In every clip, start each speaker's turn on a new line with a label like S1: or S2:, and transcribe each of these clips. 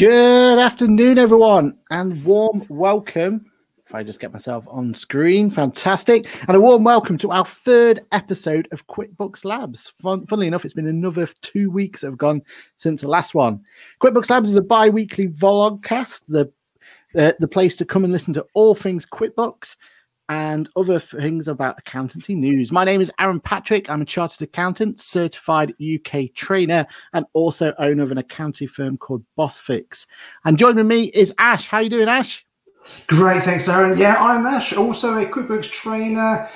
S1: Good afternoon, everyone, and warm welcome. If I just get myself on screen, fantastic. And a warm welcome to our third episode of QuickBooks Labs. Fun, funnily enough, it's been another two weeks that have gone since the last one. QuickBooks Labs is a bi weekly vlogcast, the, uh, the place to come and listen to all things QuickBooks and other things about accountancy news. My name is Aaron Patrick. I'm a chartered accountant, certified UK trainer, and also owner of an accounting firm called Boffix. And joining me is Ash. How you doing, Ash?
S2: Great, thanks, Aaron. Yeah, I'm Ash, also a QuickBooks trainer,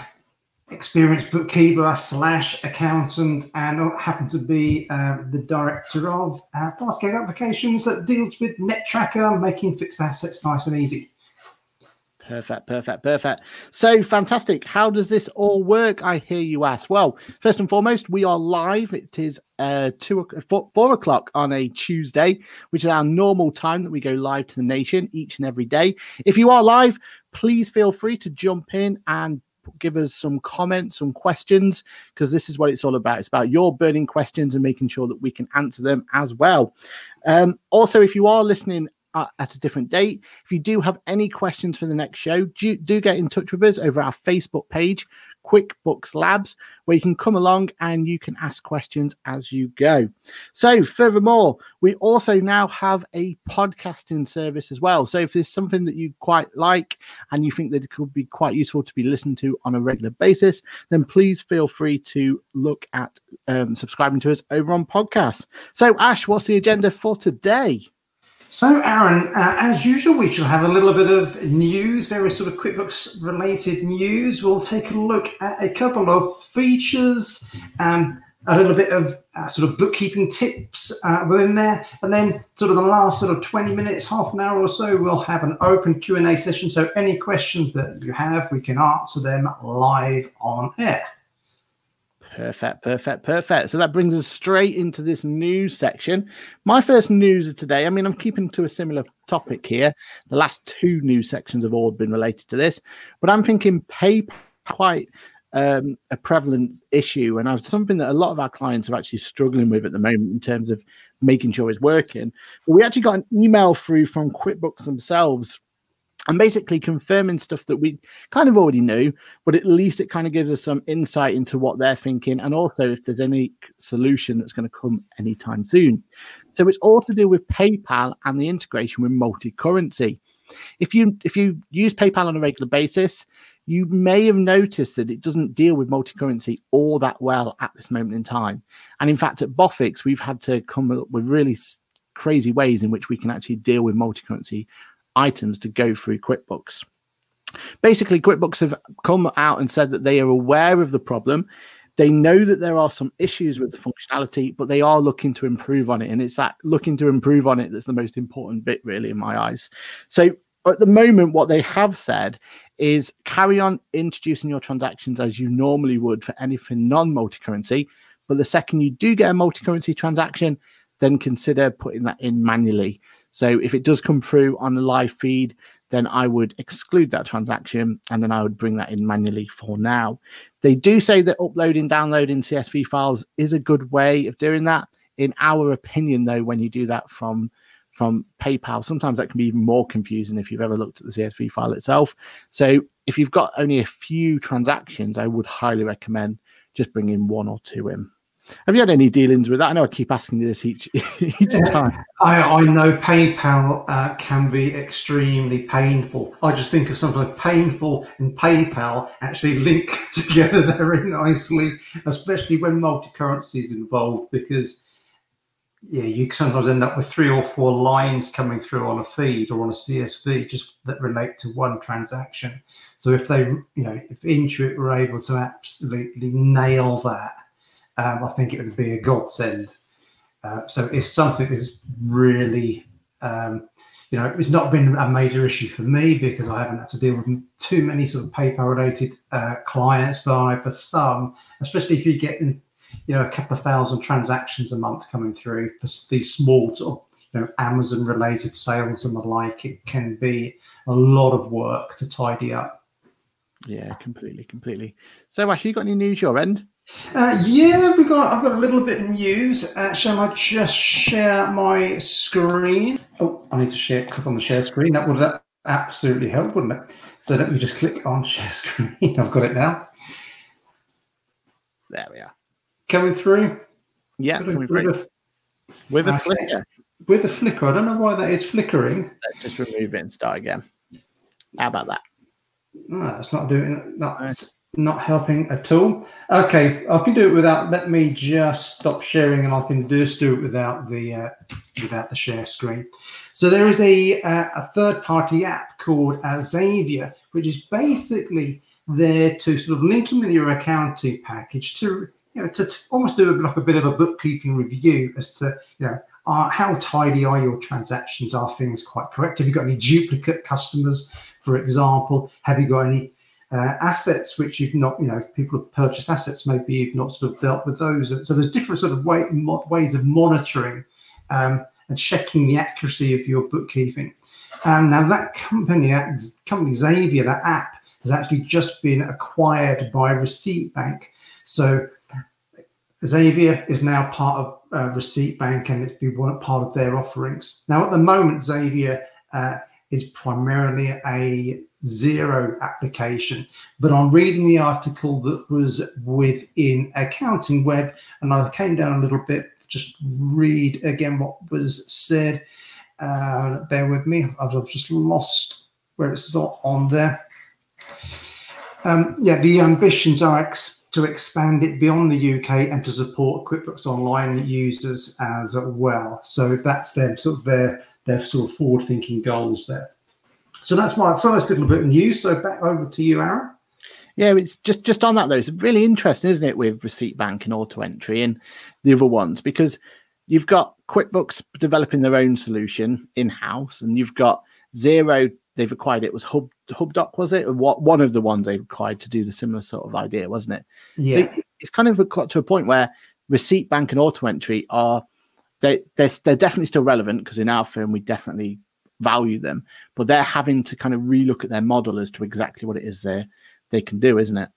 S2: experienced bookkeeper slash accountant, and happen to be uh, the director of uh, Applications that deals with NetTracker, making fixed assets nice and easy.
S1: Perfect, perfect, perfect. So fantastic. How does this all work? I hear you ask. Well, first and foremost, we are live. It is uh two four, four o'clock on a Tuesday, which is our normal time that we go live to the nation each and every day. If you are live, please feel free to jump in and give us some comments, some questions, because this is what it's all about. It's about your burning questions and making sure that we can answer them as well. Um, also, if you are listening at a different date. If you do have any questions for the next show, do, do get in touch with us over our Facebook page, QuickBooks Labs, where you can come along and you can ask questions as you go. So, furthermore, we also now have a podcasting service as well. So, if there's something that you quite like and you think that it could be quite useful to be listened to on a regular basis, then please feel free to look at um, subscribing to us over on podcasts. So, Ash, what's the agenda for today?
S2: So, Aaron, uh, as usual, we shall have a little bit of news, various sort of QuickBooks related news. We'll take a look at a couple of features, um, a little bit of uh, sort of bookkeeping tips uh, within there, and then sort of the last sort of 20 minutes, half an hour or so, we'll have an open Q&A session. So any questions that you have, we can answer them live on air.
S1: Perfect, perfect, perfect. So that brings us straight into this news section. My first news of today, I mean, I'm keeping to a similar topic here. The last two news sections have all been related to this, but I'm thinking PayPal quite um, a prevalent issue and it's something that a lot of our clients are actually struggling with at the moment in terms of making sure it's working. But we actually got an email through from QuickBooks themselves and basically confirming stuff that we kind of already knew, but at least it kind of gives us some insight into what they're thinking and also if there's any solution that's going to come anytime soon. So it's all to do with PayPal and the integration with multi-currency. If you if you use PayPal on a regular basis, you may have noticed that it doesn't deal with multi-currency all that well at this moment in time. And in fact, at Boffix, we've had to come up with really crazy ways in which we can actually deal with multi-currency items to go through QuickBooks. Basically, QuickBooks have come out and said that they are aware of the problem. They know that there are some issues with the functionality, but they are looking to improve on it. And it's that looking to improve on it that's the most important bit, really, in my eyes. So at the moment, what they have said is carry on introducing your transactions as you normally would for anything non multi currency. But the second you do get a multi currency transaction, then consider putting that in manually. So if it does come through on the live feed, then I would exclude that transaction and then I would bring that in manually for now. They do say that uploading, downloading CSV files is a good way of doing that. In our opinion, though, when you do that from from PayPal, sometimes that can be even more confusing if you've ever looked at the CSV file itself. So if you've got only a few transactions, I would highly recommend just bringing one or two in. Have you had any dealings with that? I know I keep asking you this each each time.
S2: I, I know PayPal uh, can be extremely painful. I just think of something like painful and PayPal actually link together very nicely, especially when multi currency is involved, because yeah, you sometimes end up with three or four lines coming through on a feed or on a CSV just that relate to one transaction. So if they, you know, if Intuit were able to absolutely nail that um, I think it would be a godsend. Uh, so it's something that's really, um, you know, it's not been a major issue for me because I haven't had to deal with too many sort of PayPal related uh, clients, but for some, especially if you get in, you know, a couple of thousand transactions a month coming through for these small sort of, you know, Amazon related sales and the like, it can be a lot of work to tidy up.
S1: Yeah, completely, completely. So, Ash, you got any news your end?
S2: Uh, yeah, we got. I've got a little bit of news. Uh, shall I just share my screen? Oh, I need to share. Click on the share screen. That would absolutely help, wouldn't it? So let me just click on share screen. I've got it now.
S1: There we are.
S2: Coming through.
S1: Yeah. With a, with a flicker.
S2: With a flicker. I don't know why that is flickering.
S1: Let's just remove it and start again. How about that?
S2: No, it's not doing. That's not helping at all. Okay, I can do it without. Let me just stop sharing, and I can just do it without the uh, without the share screen. So there is a uh, a third party app called Xavier, which is basically there to sort of link in with your accounting package to you know to, to almost do a, like a bit of a bookkeeping review as to you know are, how tidy are your transactions? Are things quite correct? Have you got any duplicate customers, for example? Have you got any uh, assets which you've not, you know, people have purchased assets, maybe you've not sort of dealt with those. So there's different sort of way, mo- ways of monitoring um, and checking the accuracy of your bookkeeping. And now that company, company Xavier, that app has actually just been acquired by Receipt Bank. So Xavier is now part of uh, Receipt Bank and it's been part of their offerings. Now, at the moment, Xavier uh, is primarily a Xero application. But I'm reading the article that was within Accounting Web, and I came down a little bit, just read again what was said. Uh, bear with me, I've just lost where it's on there. Um, yeah, the ambitions are ex- to expand it beyond the UK and to support QuickBooks Online users as well. So that's their sort of their their sort of forward-thinking goals there. So that's my first little bit of news. So back over to you, Aaron.
S1: Yeah, it's just just on that though. It's really interesting, isn't it, with Receipt Bank and Auto Entry and the other ones because you've got QuickBooks developing their own solution in house, and you've got Xero. They've acquired it was Hub Hubdoc, was it? What one of the ones they acquired to do the similar sort of idea, wasn't it?
S2: Yeah.
S1: So it's kind of got to a point where Receipt Bank and Auto Entry are they they're, they're definitely still relevant because in our firm we definitely value them, but they're having to kind of relook at their model as to exactly what it is they they can do, isn't it?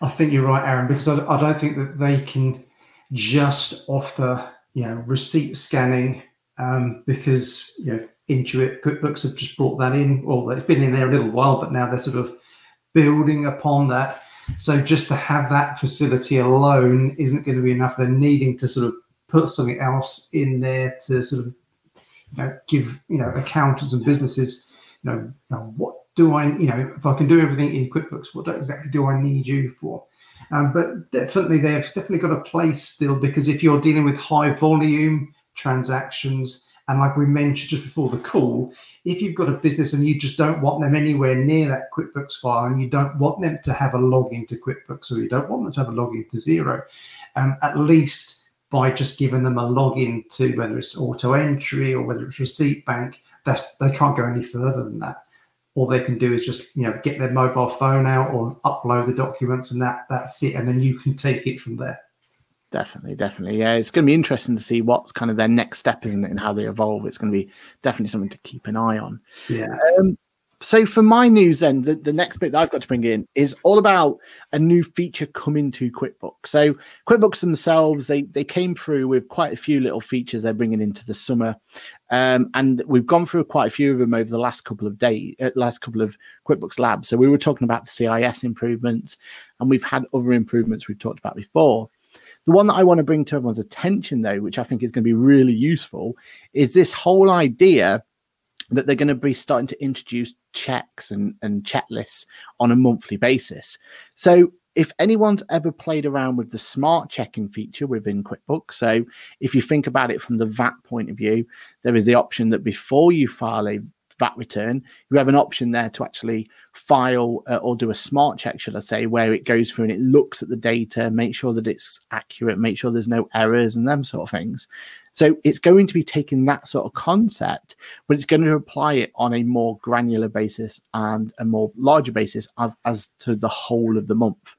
S2: I think you're right, Aaron, because I, I don't think that they can just offer you know receipt scanning um, because you know Intuit QuickBooks have just brought that in. Well, it's been in there a little while, but now they're sort of building upon that. So just to have that facility alone isn't going to be enough. They're needing to sort of put something else in there to sort of you know, give you know accountants and businesses, you know, you know, what do I, you know, if I can do everything in QuickBooks, what exactly do I need you for? Um, but definitely, they've definitely got a place still because if you're dealing with high volume transactions, and like we mentioned just before the call, if you've got a business and you just don't want them anywhere near that QuickBooks file, and you don't want them to have a login to QuickBooks, or you don't want them to have a login to Xero, um, at least by just giving them a login to whether it's auto entry or whether it's receipt bank that's they can't go any further than that. All they can do is just you know get their mobile phone out or upload the documents and that that's it. And then you can take it from there.
S1: Definitely definitely. Yeah it's going to be interesting to see what's kind of their next step isn't it and how they evolve. It's going to be definitely something to keep an eye on.
S2: Yeah.
S1: Um, so for my news then the, the next bit that i've got to bring in is all about a new feature coming to quickbooks. So quickbooks themselves they they came through with quite a few little features they're bringing into the summer. Um, and we've gone through quite a few of them over the last couple of days uh, last couple of quickbooks labs. So we were talking about the cis improvements and we've had other improvements we've talked about before. The one that I want to bring to everyone's attention, though, which I think is going to be really useful, is this whole idea that they're going to be starting to introduce checks and, and checklists on a monthly basis. So if anyone's ever played around with the smart checking feature within QuickBooks, so if you think about it from the VAT point of view, there is the option that before you file a VAT return, you have an option there to actually file uh, or do a smart check, should I say, where it goes through and it looks at the data, make sure that it's accurate, make sure there's no errors and them sort of things. So it's going to be taking that sort of concept, but it's going to apply it on a more granular basis and a more larger basis of, as to the whole of the month.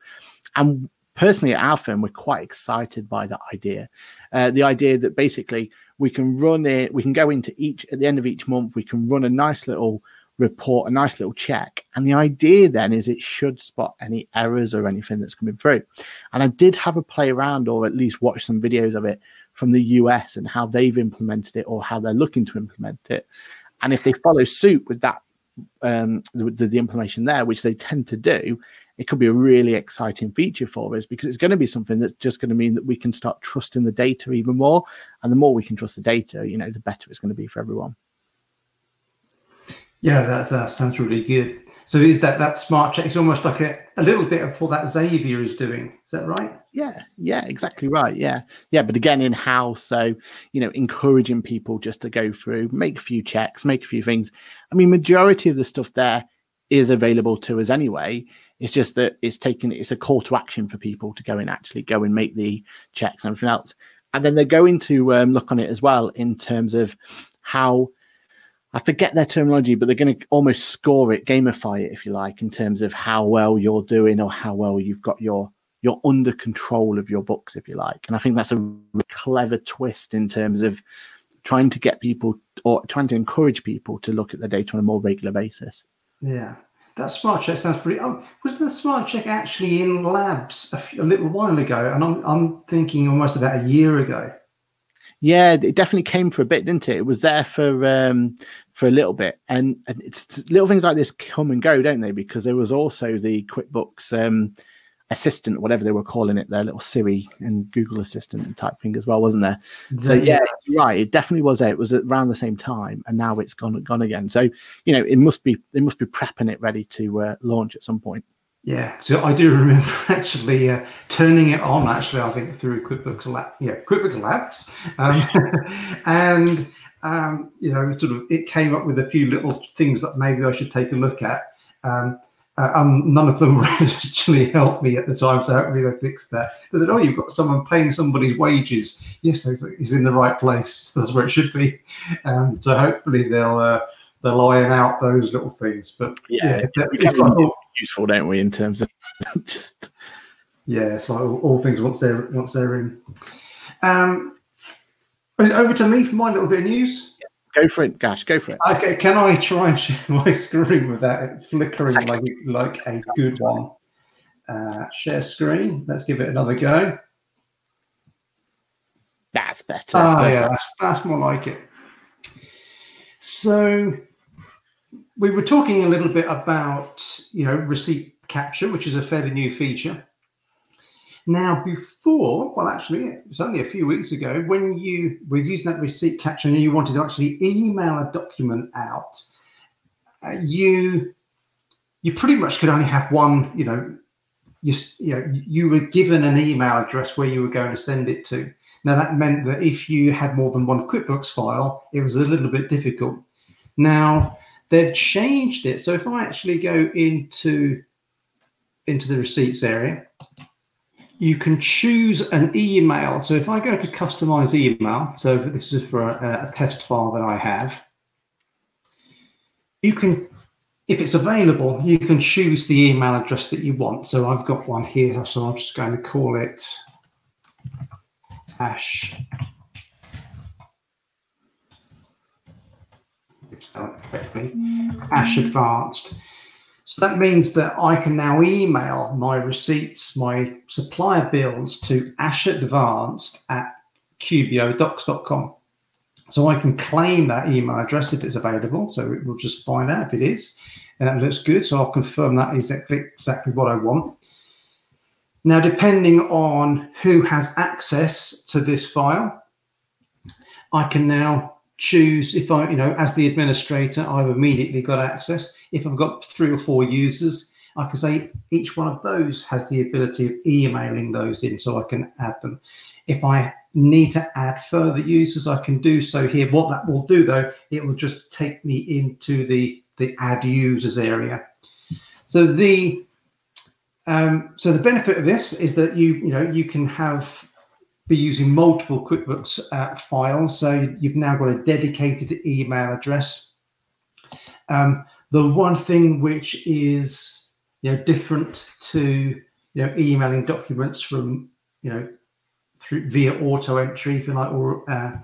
S1: And personally, at our firm, we're quite excited by that idea. Uh, the idea that basically we can run it, we can go into each at the end of each month, we can run a nice little report a nice little check. And the idea then is it should spot any errors or anything that's coming through. And I did have a play around or at least watch some videos of it from the US and how they've implemented it or how they're looking to implement it. And if they follow suit with that, um, the, the implementation there, which they tend to do, it could be a really exciting feature for us because it's going to be something that's just going to mean that we can start trusting the data even more. And the more we can trust the data, you know, the better it's going to be for everyone.
S2: Yeah, that, sounds really good. So is that that smart check? It's almost like a, a little bit of what that Xavier is doing. Is that right?
S1: Yeah, yeah, exactly right. Yeah, yeah, but again, in house, so you know, encouraging people just to go through, make a few checks, make a few things. I mean, majority of the stuff there is available to us anyway. It's just that it's taken. It's a call to action for people to go and actually go and make the checks and everything else, and then they're going to um, look on it as well in terms of how I forget their terminology, but they're going to almost score it, gamify it, if you like, in terms of how well you're doing or how well you've got your you're under control of your books, if you like. And I think that's a clever twist in terms of trying to get people or trying to encourage people to look at the data on a more regular basis.
S2: Yeah, that smart check sounds pretty. Um, was the smart check actually in labs a, few, a little while ago? And I'm I'm thinking almost about a year ago.
S1: Yeah, it definitely came for a bit, didn't it? It was there for um, for a little bit, and, and it's little things like this come and go, don't they? Because there was also the QuickBooks um, assistant, whatever they were calling it, their little Siri and Google Assistant type thing as well, wasn't there? So yeah, right. It definitely was there. It was around the same time, and now it's gone gone again. So you know, it must be they must be prepping it ready to uh, launch at some point.
S2: Yeah, so I do remember actually uh, turning it on. Actually, I think through QuickBooks Lab, yeah, QuickBooks Labs, um, and um, you know, sort of it came up with a few little things that maybe I should take a look at. Um, uh, um, none of them actually helped me at the time, so hopefully they fixed that. They said, "Oh, you've got someone paying somebody's wages." Yes, he's in the right place. That's where it should be. Um, so hopefully they'll uh, they'll iron out those little things. But
S1: yeah, yeah it's like useful, don't we, in terms of just
S2: yeah, it's like all, all, things once they're once they're in. Um, over to me for my little bit of news.
S1: Go for it, Ash. Go for it.
S2: Okay, can I try and share my screen without it flickering like like a good one? Uh, share screen. Let's give it another go.
S1: That's better.
S2: Oh, yeah, that's, that's more like it. So we were talking a little bit about you know receipt capture, which is a fairly new feature. Now, before, well, actually, it was only a few weeks ago when you were using that receipt capture and you wanted to actually email a document out, uh, you you pretty much could only have one. You know, you you know you were given an email address where you were going to send it to. Now that meant that if you had more than one QuickBooks file, it was a little bit difficult. Now they've changed it, so if I actually go into into the receipts area you can choose an email. So if I go to customize email, so this is for a, a, test file that I have, you can, if it's available, you can choose the email address that you want. So I've got one here, so I'm just going to call it Ash. Ash Advanced. So that means that I can now email my receipts, my supplier bills to Ash Advanced at qbodocs.com. So I can claim that email address if it's available. So it will just find out if it is. And that looks good. So I'll confirm that is exactly, exactly what I want. Now, depending on who has access to this file, I can now choose if I, you know, as the administrator, I've immediately got access. If I've got three or four users, I can say each one of those has the ability of emailing those in so I can add them. If I need to add further users, I can do so here. What that will do though, it will just take me into the, the add users area. So the um, so the benefit of this is that you you know you can have be using multiple QuickBooks uh, files. So you've now got a dedicated email address. Um, the one thing which is you know different to you know emailing documents from you know through via auto entry, if you like, or uh,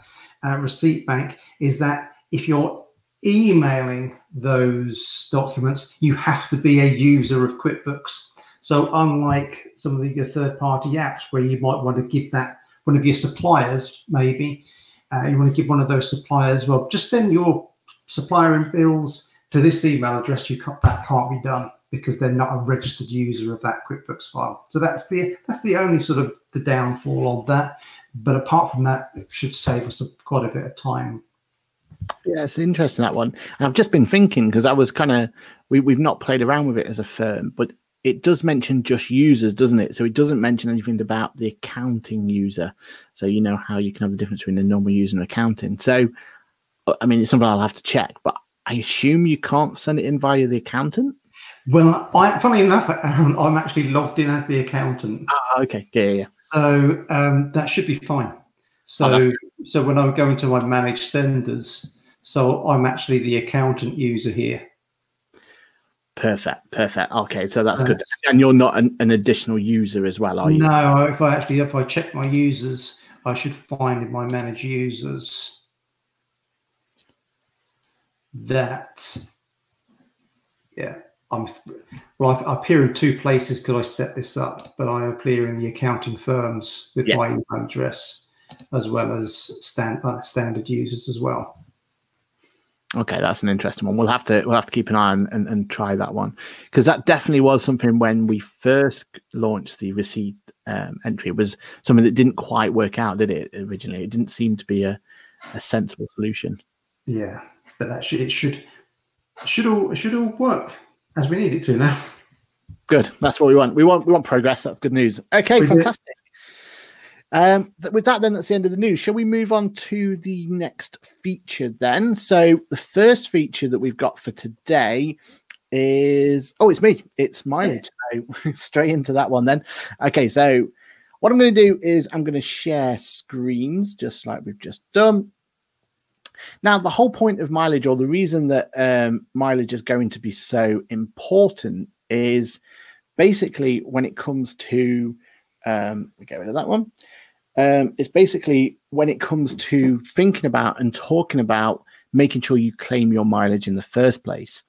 S2: uh, receipt bank, is that if you're emailing those documents, you have to be a user of QuickBooks. So unlike some of the third-party apps where you might want to give that one of your suppliers, maybe uh, you want to give one of those suppliers, well, just send your supplier and bills to this email address. You can't, that can't be done because they're not a registered user of that QuickBooks file. So that's the that's the only sort of the downfall of that. But apart from that, it should save us quite a bit of time.
S1: Yeah, it's interesting that one. And I've just been thinking because I was kind of we we've not played around with it as a firm, but it does mention just users, doesn't it? So it doesn't mention anything about the accounting user. So you know how you can have the difference between a normal user and accounting. So I mean, it's something I'll have to check, but I assume you can't send it in via the accountant.
S2: Well, I, funny enough, I'm actually logged in as the accountant.
S1: Ah, okay, yeah, yeah.
S2: So um, that should be fine. So, oh, so when I'm going to my managed senders, so I'm actually the accountant user here.
S1: Perfect, perfect. Okay, so that's good. And you're not an, an, additional user as well, are you?
S2: No, if I actually if I check my users, I should find in my manage users that yeah, I'm well. I appear in two places because I set this up, but I appear in the accounting firms with yeah. my email address as well as stand, uh, standard users as well.
S1: Okay, that's an interesting one. We'll have to we'll have to keep an eye on and, and try that one because that definitely was something when we first launched the receipt um, entry. It was something that didn't quite work out, did it? Originally, it didn't seem to be a, a sensible solution.
S2: Yeah, but that should it should should all it should all work as we need it to now.
S1: Good. That's what we want. We want we want progress. That's good news. Okay, we fantastic. Um, th- with that, then that's the end of the news. Shall we move on to the next feature then? So the first feature that we've got for today is oh, it's me. It's mileage. So straight into that one then. Okay, so what I'm going to do is I'm going to share screens just like we've just done. Now, the whole point of mileage, or the reason that um, mileage is going to be so important, is basically when it comes to um, we get rid of that one. Um, it's basically when it comes to thinking about and talking about making sure you claim your mileage in the first place.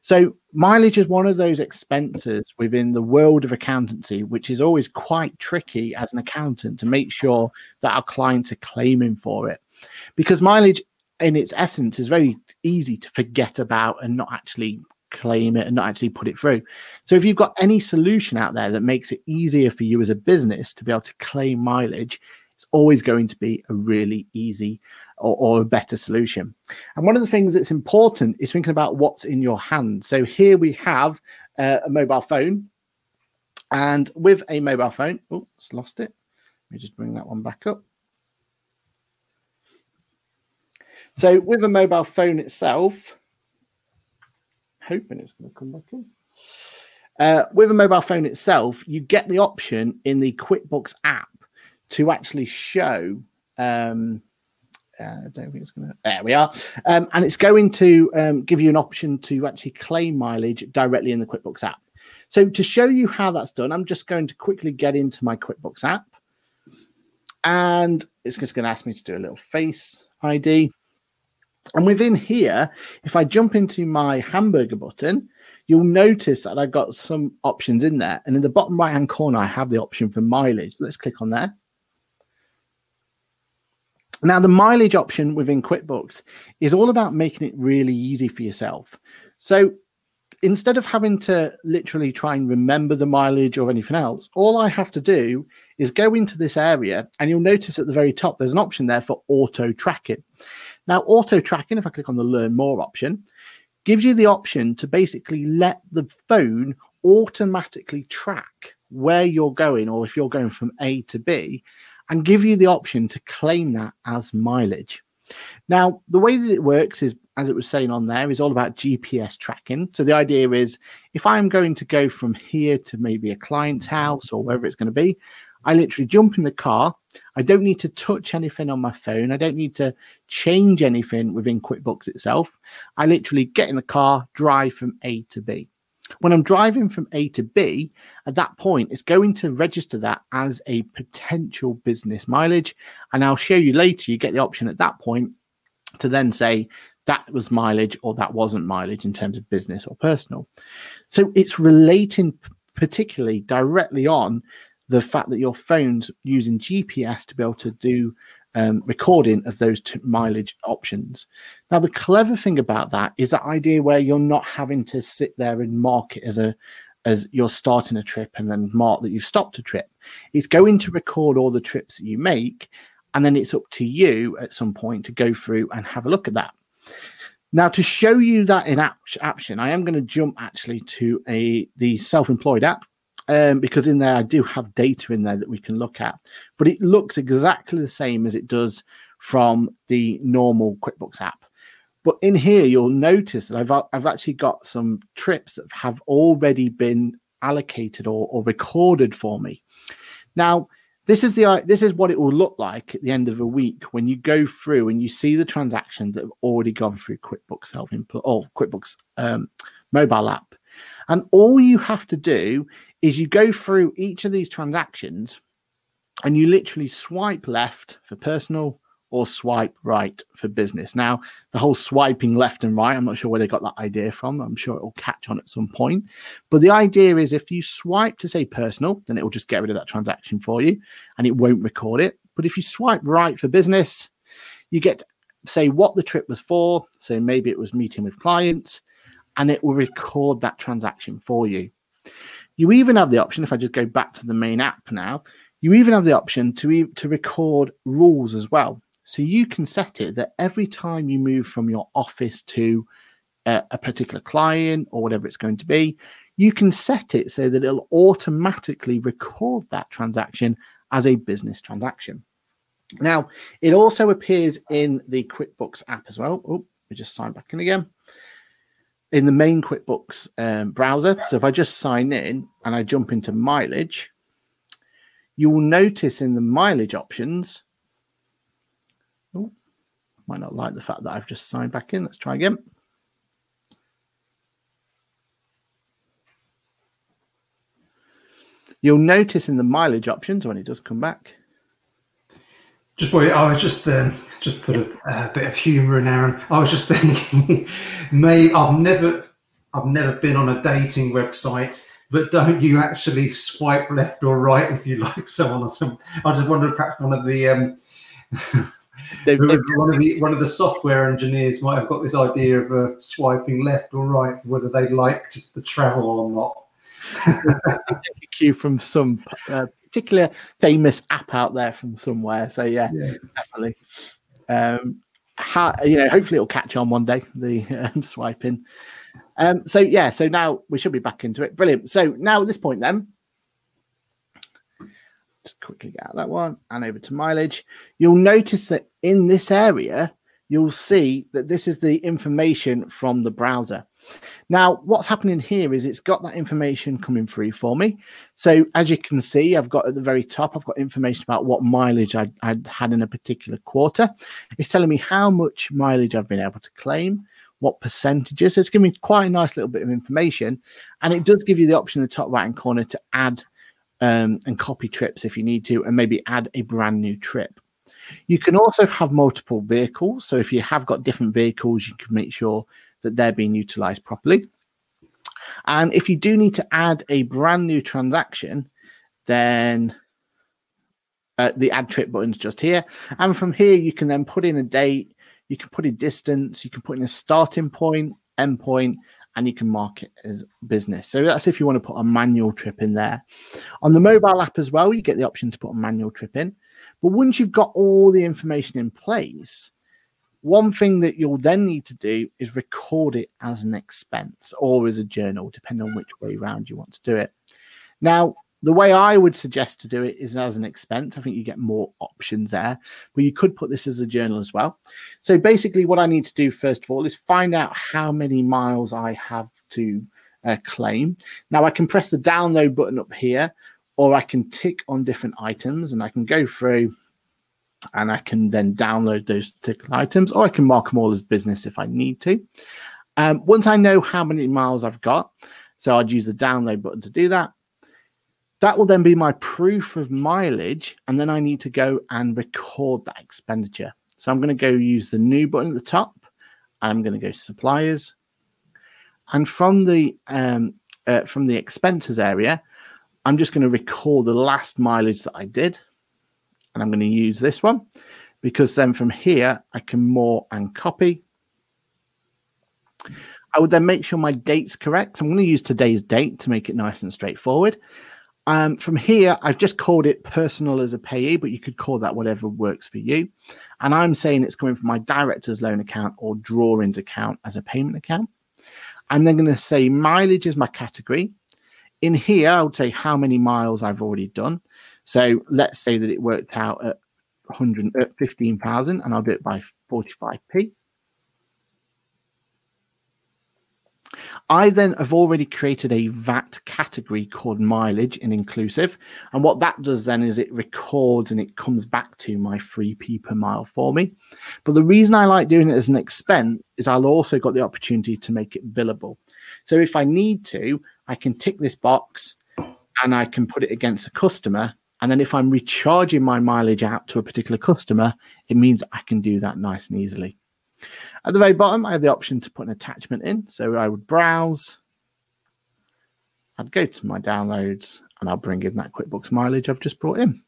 S1: So, mileage is one of those expenses within the world of accountancy, which is always quite tricky as an accountant to make sure that our clients are claiming for it. Because mileage in its essence is very easy to forget about and not actually claim it and not actually put it through. So if you've got any solution out there that makes it easier for you as a business to be able to claim mileage, it's always going to be a really easy or, or, a better solution. And one of the things that's important is thinking about what's in your hand. So here we have uh, a mobile phone. And with a mobile phone, oh, it's lost it. Let me just bring that one back up. So with a mobile phone itself, hoping it's going to come back in. Uh, with a mobile phone itself, you get the option in the QuickBooks app to actually show. Um, uh, I don't think it's going to. There we are. Um, and it's going to um, give you an option to actually claim mileage directly in the QuickBooks app. So, to show you how that's done, I'm just going to quickly get into my QuickBooks app. And it's just going to ask me to do a little face ID. And within here, if I jump into my hamburger button, you'll notice that I've got some options in there. And in the bottom right hand corner, I have the option for mileage. Let's click on there. Now, the mileage option within QuickBooks is all about making it really easy for yourself. So instead of having to literally try and remember the mileage or anything else, all I have to do is go into this area and you'll notice at the very top there's an option there for auto tracking. Now, auto tracking, if I click on the learn more option, gives you the option to basically let the phone automatically track where you're going or if you're going from A to B and give you the option to claim that as mileage. Now, the way that it works is, as it was saying on there, is all about GPS tracking. So the idea is if I'm going to go from here to maybe a client's house or wherever it's going to be, I literally jump in the car. I don't need to touch anything on my phone. I don't need to change anything within QuickBooks itself. I literally get in the car, drive from A to B. When I'm driving from A to B, at that point, it's going to register that as a potential business mileage. And I'll show you later, you get the option at that point to then say, that was mileage or that wasn't mileage in terms of business or personal. So it's relating particularly directly on the fact that your phone's using GPS to be able to do um, recording of those mileage options. Now, the clever thing about that is that idea where you're not having to sit there and mark it as a as you're starting a trip and then mark that you've stopped a trip. It's going to record all the trips that you make, and then it's up to you at some point to go through and have a look at that. Now, to show you that in action, I am going to jump actually to a the self-employed app um, because in there I do have data in there that we can look at, but it looks exactly the same as it does from the normal QuickBooks app. But in here, you'll notice that I've I've actually got some trips that have already been allocated or, or recorded for me. Now, this is the this is what it will look like at the end of a week when you go through and you see the transactions that have already gone through QuickBooks self or QuickBooks um, mobile app. And all you have to do is you go through each of these transactions and you literally swipe left for personal or swipe right for business. Now, the whole swiping left and right, I'm not sure where they got that idea from. I'm sure it will catch on at some point. But the idea is if you swipe to say personal, then it will just get rid of that transaction for you and it won't record it. But if you swipe right for business, you get to say what the trip was for. So maybe it was meeting with clients and it will record that transaction for you. You even have the option, if I just go back to the main app now, you even have the option to, to record rules as well. So you can set it that every time you move from your office to a, a particular client or whatever it's going to be, you can set it so that it'll automatically record that transaction as a business transaction. Now, it also appears in the QuickBooks app as well. Oh, we just signed back in again in the main QuickBooks um, browser. So if I just sign in and I jump into mileage, you will notice in the mileage options. Oh, might not like the fact that I've just signed back in. Let's try again. You'll notice in the mileage options when it does come back,
S2: just boy, I was just um, just put a, a, bit of humour in Aaron. I was just thinking, may I've never I've never been on a dating website, but don't you actually swipe left or right if you like someone or something? I just wondered perhaps one of the um, they've, they've, one of the one of the software engineers might have got this idea of uh, swiping left or right for whether they liked the travel or not.
S1: cue from some uh, particular famous app out there from somewhere. So yeah, yeah. definitely. Um, how, you know, hopefully it'll catch on one day. The um, swiping. Um, so yeah, so now we should be back into it. Brilliant. So now at this point, then, just quickly get out that one and over to mileage. You'll notice that in this area, you'll see that this is the information from the browser. Now, what's happening here is it's got that information coming through for me. So as you can see, I've got at the very top, I've got information about what mileage I'd, I'd had in a particular quarter. It's telling me how much mileage I've been able to claim, what percentages. So it's giving me quite a nice little bit of information. And it does give you the option in the top right hand corner to add um, and copy trips if you need to, and maybe add a brand new trip. You can also have multiple vehicles. So if you have got different vehicles, you can make sure that they're being utilized properly. And if you do need to add a brand new transaction, then uh, the add trip button is just here. And from here, you can then put in a date, you can put in distance, you can put in a starting point, end point, and you can mark it as business. So that's if you want to put a manual trip in there. On the mobile app as well, you get the option to put a manual trip in. But once you've got all the information in place, one thing that you'll then need to do is record it as an expense or as a journal, depending on which way around you want to do it. Now, the way I would suggest to do it is as an expense. I think you get more options there, but you could put this as a journal as well. So basically, what I need to do first of all is find out how many miles I have to uh, claim. Now, I can press the download button up here, or I can tick on different items and I can go through and I can then download those particular items, or I can mark them all as business if I need to. Um, once I know how many miles I've got, so I'd use the download button to do that. That will then be my proof of mileage, and then I need to go and record that expenditure. So I'm going to go use the new button at the top, I'm going to go to suppliers. And from the um, uh, from the expenses area, I'm just going to record the last mileage that I did. And I'm going to use this one because then from here I can more and copy. I would then make sure my date's correct. I'm going to use today's date to make it nice and straightforward. Um, from here, I've just called it personal as a payee, but you could call that whatever works for you. And I'm saying it's coming from my director's loan account or drawings account as a payment account. I'm then going to say mileage is my category. In here, I would say how many miles I've already done. So let's say that it worked out at 115,000 uh, and I'll do it by 45p. I then have already created a VAT category called mileage in inclusive. And what that does then is it records and it comes back to my 3p per mile for me. But the reason I like doing it as an expense is I'll also got the opportunity to make it billable. So if I need to, I can tick this box and I can put it against a customer. And then if I'm recharging my mileage out to a particular customer, it means I can do that nice and easily. At the very bottom, I have the option to put an attachment in. So I would browse. I'd go to my downloads and I'll bring in that QuickBooks mileage I've just brought in.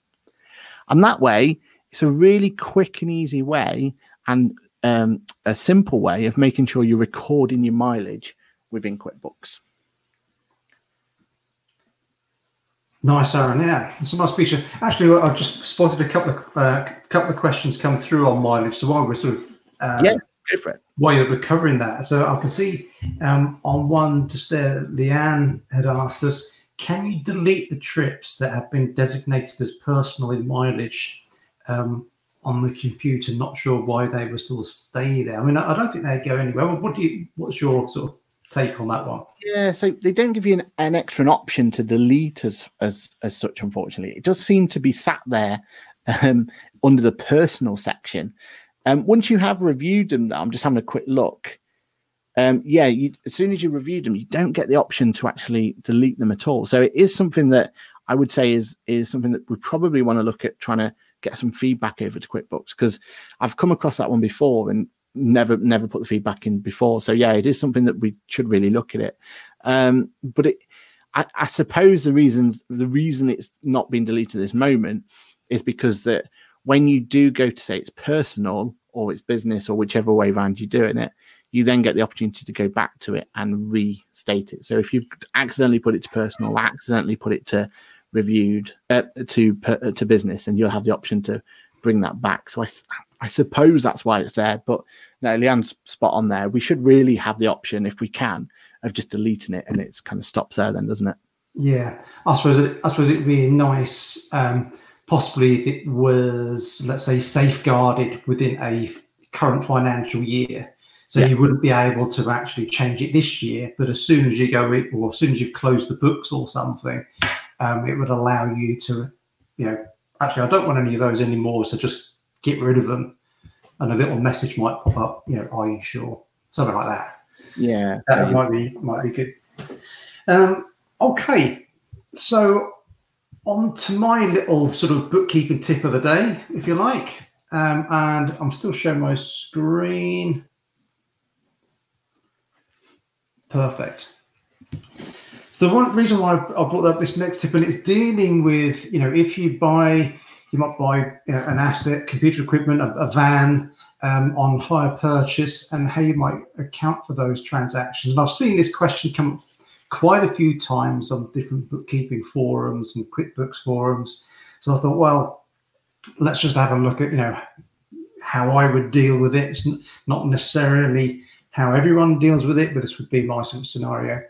S1: And that way, it's a really quick and easy way and um, a simple way of making sure you're recording your mileage within QuickBooks.
S2: Nice, Aaron. Yeah, it's a nice feature. Actually, I've just spotted a couple of uh, couple of questions come through on mileage. So while we're sort of
S1: um, yeah, go for it.
S2: While you're recovering that, so I can see um, on one just there, Leanne had asked us, can you delete the trips that have been designated as personal in mileage um, on the computer? Not sure why they will still stay there. I mean, I, I don't think they go anywhere. What do you? What's your sort of take on that one?
S1: Yeah, so they don't give you an, an extra option to delete as as as such. Unfortunately, it does seem to be sat there um, under the personal section. Um, once you have reviewed them, I'm just having a quick look. Um, yeah, you, as soon as you reviewed them, you don't get the option to actually delete them at all. So it is something that I would say is is something that we probably want to look at trying to get some feedback over to QuickBooks because I've come across that one before and never never put the feedback in before. So yeah, it is something that we should really look at it. Um, but it, I, I suppose the reasons the reason it's not been deleted at this moment is because that when you do go to say it's personal or it's business or whichever way around you're doing it, you then get the opportunity to go back to it and restate it. So if you've accidentally put it to personal, accidentally put it to reviewed uh, to uh, to business, then you'll have the option to bring that back. So I, I suppose that's why it's there. But no, Leanne's spot on there. We should really have the option, if we can, of just deleting it, and it's kind of stops there, then, doesn't it?
S2: Yeah, I suppose it, I suppose it'd be nice. Um, possibly if it was, let's say, safeguarded within a current financial year. So yeah. you wouldn't be able to actually change it this year, but as soon as you go, or as soon as you close the books or something, um, it would allow you to, you know, actually, I don't want any of those anymore, so just get rid of them. And a little message might pop up, you know, are you sure? Something like that.
S1: Yeah,
S2: that might be might be good. Um, okay, so on to my little sort of bookkeeping tip of the day, if you like. Um, and I'm still showing my screen. Perfect. So the one reason why I brought up this next tip, and it's dealing with, you know, if you buy, you might buy an asset, computer equipment, a, a van um, on hire purchase, and how you might account for those transactions. And I've seen this question come quite a few times on different bookkeeping forums and QuickBooks forums. So I thought, well, let's just have a look at, you know, how I would deal with it. It's not necessarily how everyone deals with it, but this would be my sort of scenario.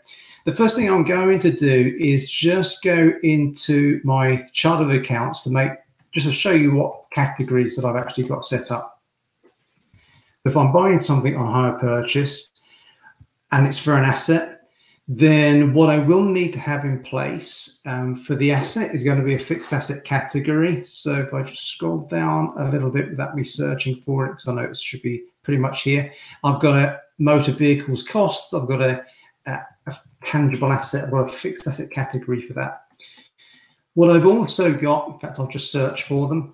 S2: The first thing I'm going to do is just go into my chart of accounts to make just to show you what categories that I've actually got set up. If I'm buying something on hire purchase and it's for an asset, then what I will need to have in place um, for the asset is going to be a fixed asset category. So if I just scroll down a little bit without me searching for it, because I know it should be pretty much here, I've got a motor vehicles cost, I've got a, a, a tangible asset, I've a fixed asset category for that. What I've also got, in fact, I'll just search for them,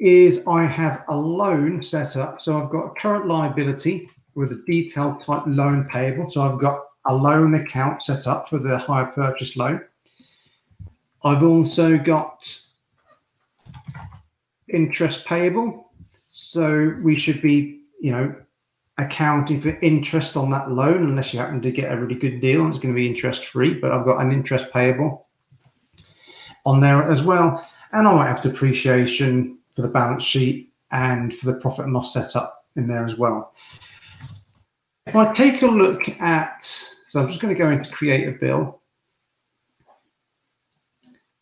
S2: is I have a loan set up. So I've got a current liability with a detailed type loan payable. So I've got a loan account set up for the hire purchase loan. I've also got interest payable. So we should be, you know, accounting for interest on that loan unless you happen to get a really good deal and it's going to be interest free. But I've got an interest payable on there as well. And I might have depreciation for the balance sheet and for the profit and loss setup in there as well. If I take a look at, so I'm just going to go into create a bill.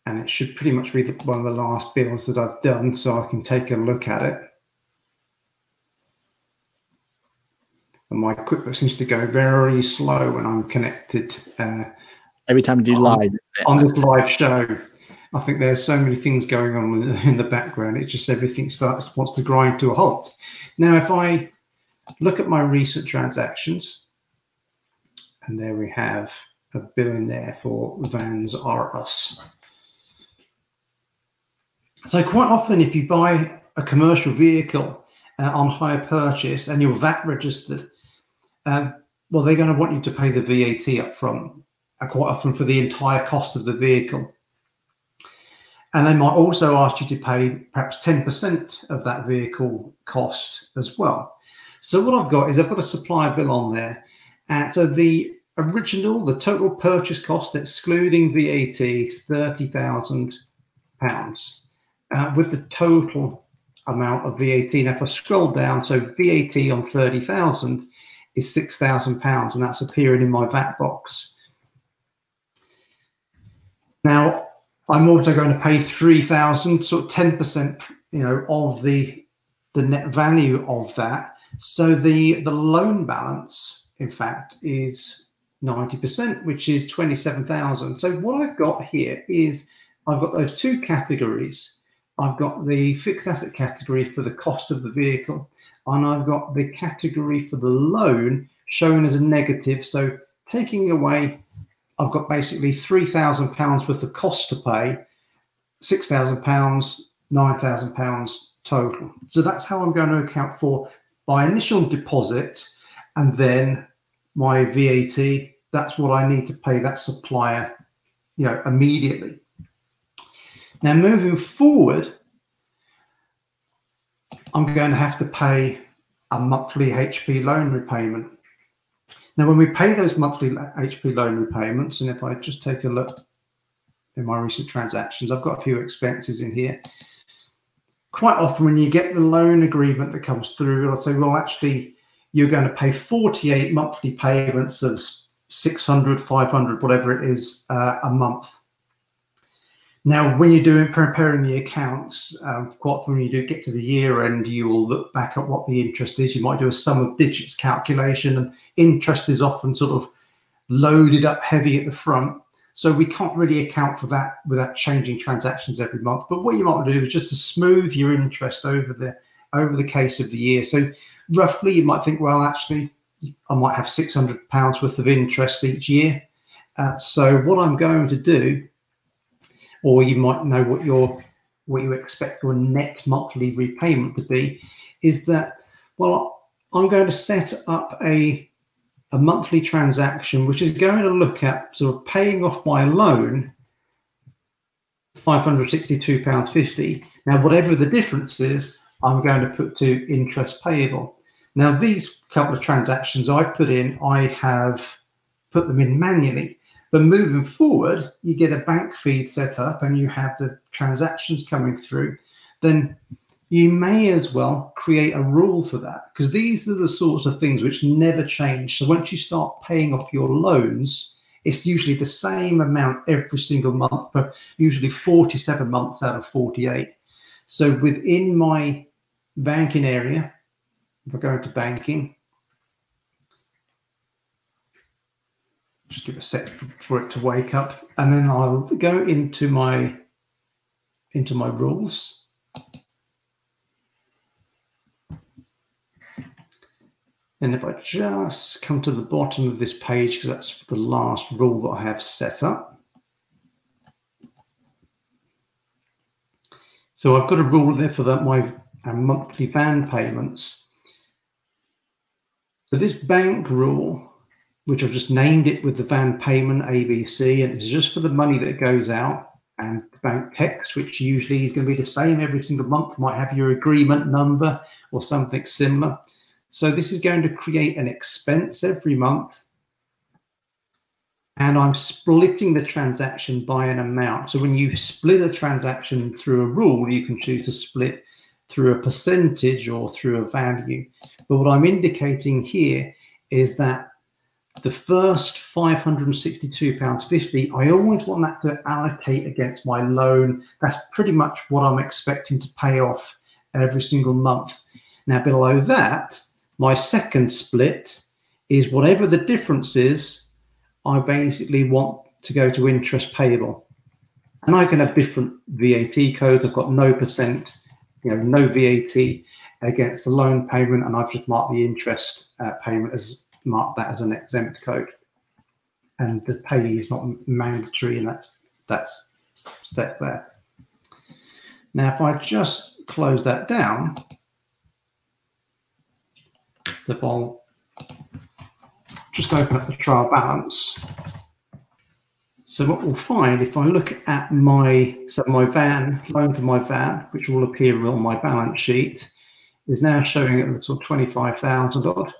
S2: And it should pretty much be one of the last bills that I've done, so I can take a look at it. And my QuickBooks seems to go very slow when I'm connected. Uh,
S1: Every time you do
S2: on,
S1: live.
S2: On this live show. I think there's so many things going on in the background. It just everything starts wants to grind to a halt. Now, if I look at my recent transactions, and there we have a bill in there for Vans R Us. So quite often, if you buy a commercial vehicle uh, on hire purchase and you're VAT registered, uh, well, they're going to want you to pay the VAT up front, uh, quite often for the entire cost of the vehicle. And they might also ask you to pay perhaps 10% of that vehicle cost as well. So what I've got is I've got a supply bill on there. And so the original, the total purchase cost, excluding VAT, is £30,000 uh, with the total amount of VAT. Now, if I scroll down, so VAT on 30,000 is £6,000 and that's appearing in my VAT box. Now, I'm also going to pay three thousand, sort of ten percent, you know, of the the net value of that. So the the loan balance, in fact, is ninety percent, which is twenty seven thousand. So what I've got here is I've got those two categories. I've got the fixed asset category for the cost of the vehicle, and I've got the category for the loan shown as a negative. So taking away I've got basically three thousand pounds worth of cost to pay, six thousand pounds, nine thousand pounds total. So that's how I'm going to account for my initial deposit and then my VAT. That's what I need to pay that supplier, you know, immediately. Now moving forward, I'm going to have to pay a monthly HP loan repayment. Now, when we pay those monthly HP loan repayments, and if I just take a look in my recent transactions, I've got a few expenses in here. Quite often, when you get the loan agreement that comes through, I'll say, well, actually, you're going to pay 48 monthly payments of 600, 500, whatever it is, uh, a month. Now, when you're doing preparing the accounts, um, quite often you do get to the year end, you will look back at what the interest is. You might do a sum of digits calculation, and interest is often sort of loaded up heavy at the front. So we can't really account for that without changing transactions every month. But what you might want to do is just to smooth your interest over the over the case of the year. So roughly, you might think, well, actually, I might have six hundred pounds worth of interest each year. Uh, so what I'm going to do or you might know what your what you expect your next monthly repayment to be, is that well, I'm going to set up a a monthly transaction which is going to look at sort of paying off my loan, five hundred sixty-two pounds fifty. Now, whatever the difference is, I'm going to put to interest payable. Now, these couple of transactions I've put in, I have put them in manually. But moving forward, you get a bank feed set up and you have the transactions coming through, then you may as well create a rule for that because these are the sorts of things which never change. So once you start paying off your loans, it's usually the same amount every single month, but usually 47 months out of 48. So within my banking area, if I go into banking, just give it a sec for it to wake up, and then I'll go into my into my rules. And if I just come to the bottom of this page, because that's the last rule that I have set up. So I've got a rule there for that my monthly van payments. So this bank rule, which I've just named it with the van payment ABC, and it's just for the money that goes out and the bank text, which usually is going to be the same every single month, might have your agreement number or something similar. So this is going to create an expense every month. And I'm splitting the transaction by an amount. So when you split a transaction through a rule, you can choose to split through a percentage or through a value. But what I'm indicating here is that the first £562.50, I always want that to allocate against my loan. That's pretty much what I'm expecting to pay off every single month. Now, below that, my second split is whatever the difference is, I basically want to go to interest payable. And I can have different VAT codes. I've got no percent, you know, no VAT against the loan payment, and I've just marked the interest uh, payment as mark that as an exempt code. And the payee is not mandatory, and that's that's step there. Now, if I just close that down, so if I'll just open up the trial balance. So what we'll find if I look at my so my van loan for my van, which will appear on my balance sheet, is now showing at the sort of twenty five thousand odd.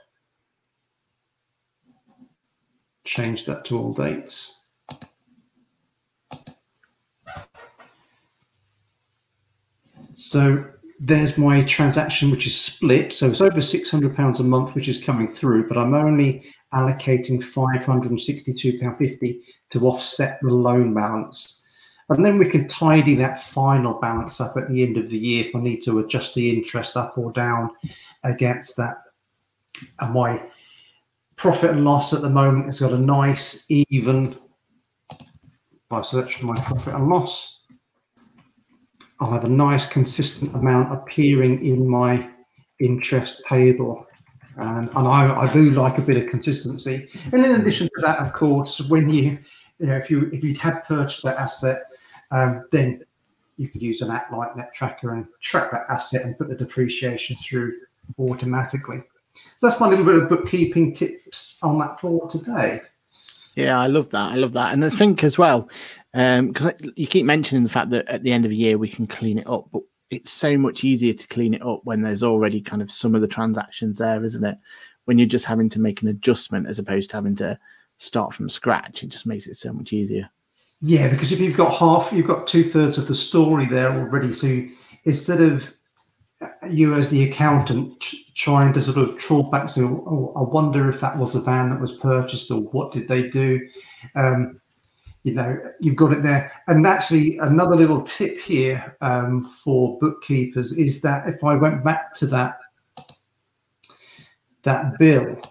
S2: Change that to all dates. So there's my transaction, which is split. So it's over £600 a month, which is coming through, but I'm only allocating £562.50 to offset the loan balance. And then we can tidy that final balance up at the end of the year if I need to adjust the interest up or down against that. And my profit and loss at the moment has got a nice even. If I search for my profit and loss, I'll have a nice consistent amount appearing in my interest payable. And, and I, I do like a bit of consistency. And in addition to that, of course, when you, you know, if you if you had purchased that asset, um, then you could use an app like Nett Tracker and track that asset and put the depreciation through automatically. So that's my little bit of bookkeeping tips on that for today.
S1: Yeah, I love that. I love that. And I think as well, because um, you keep mentioning the fact that at the end of the year we can clean it up, but it's so much easier to clean it up when there's already kind of some of the transactions there, isn't it? When you're just having to make an adjustment as opposed to having to start from scratch, it just makes it so much easier.
S2: Yeah, because if you've got half, you've got two thirds of the story there already. So instead of you as the accountant trying to sort of trawl back to, oh, I wonder if that was a van that was purchased or what did they do? Um, you know, you've got it there. And actually, another little tip here um, for bookkeepers is that if I went back to that that bill,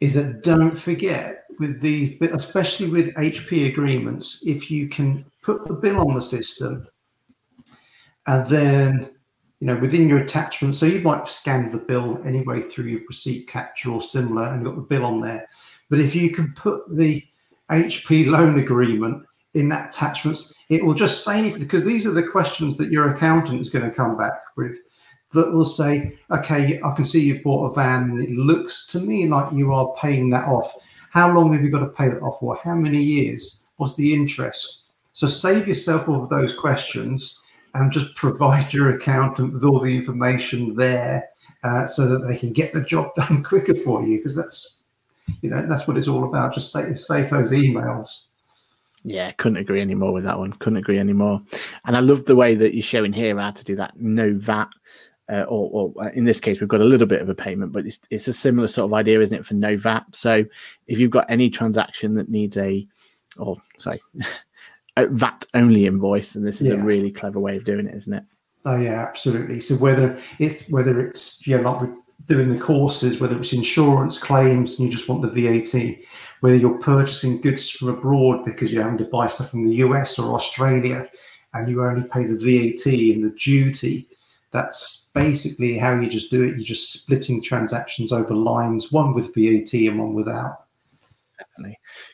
S2: is that don't forget with the especially with HP agreements, if you can put the bill on the system and then you know, within your attachment. So you might scan the bill anyway through your receipt capture or similar and got the bill on there. But if you can put the HP loan agreement in that attachment, it will just save because these are the questions that your accountant is going to come back with that will say, okay, I can see you've bought a van and it looks to me like you are paying that off. How long have you got to pay that off for? How many years? What's the interest? So save yourself all of those questions and just provide your accountant with all the information there uh, so that they can get the job done quicker for you because that's you know that's what it's all about. Just save, save those emails.
S1: Yeah couldn't agree anymore with that one. Couldn't agree anymore and i love the way that you're showing here how to do that. No vat uh, or, or, uh, in this case, we've got a little bit of a payment, but it's, it's a similar sort of idea, isn't it, for no VAT? So if you've got any transaction that needs a, or sorry, VAT only invoice, and this is yeah. a really clever way of doing it, isn't it?
S2: Oh yeah, absolutely. So whether it's whether it's you know like doing the courses, whether it's insurance claims and you just want the VAT, whether you're purchasing goods from abroad because you're having to buy stuff from the US or Australia and you only pay the VAT and the duty, that's basically how you just do it. You're just splitting transactions over lines, one with VAT and one without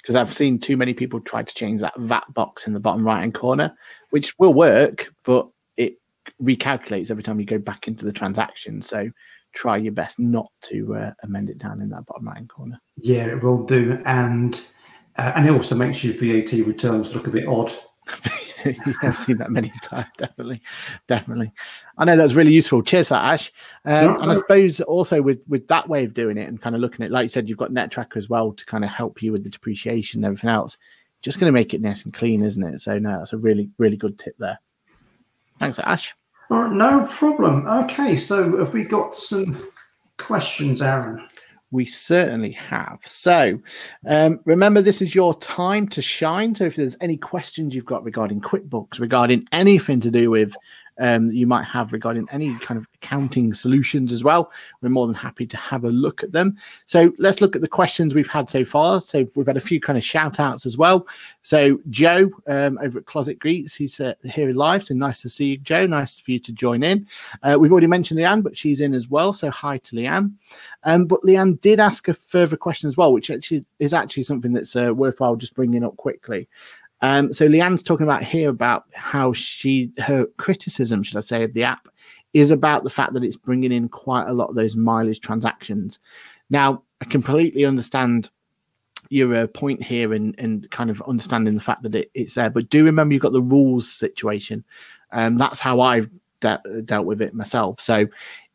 S1: Because I've seen too many people try to change that VAT box in the bottom right hand corner, which will work, but it recalculates every time you go back into the transaction. So try your best not to uh, amend it down in that bottom right hand corner.
S2: Yeah, it will do, and uh, and it also makes your VAT returns look a bit odd.
S1: I've seen that many times, definitely, definitely. I know that's really useful. Cheers for that, Ash. Um, and I suppose also with with that way of doing it and kind of looking at, like you said, you've got Nett Tracker as well to kind of help you with the depreciation and everything else. Just going to make it nice and clean, isn't it? So no, that's a really really good tip there. Thanks, Ash.
S2: All right, no problem. Okay, so have we got some questions, Aaron?
S1: We certainly have. So um, remember, this is your time to shine. So if there's any questions you've got regarding QuickBooks, regarding anything to do with um, you might have regarding any kind of accounting solutions as well. We're more than happy to have a look at them. So let's look at the questions we've had so far. So we've had a few kind of shout outs as well. So Joe um, over at Closet Greets, he's uh, here live. So nice to see you, Joe. Nice for you to join in. Uh, we've already mentioned Leanne, but she's in as well. So hi to Leanne. Um, but Leanne did ask a further question as well, which actually is actually something that's uh, worthwhile just bringing up quickly. Um, so Leanne's talking about here about how she her criticism, should I say, of the app is about the fact that it's bringing in quite a lot of those mileage transactions. Now, I completely understand your uh, point here and and kind of understanding the fact that it, it's there, but do remember you've got the rules situation. Um, that's how I've de- dealt with it myself. So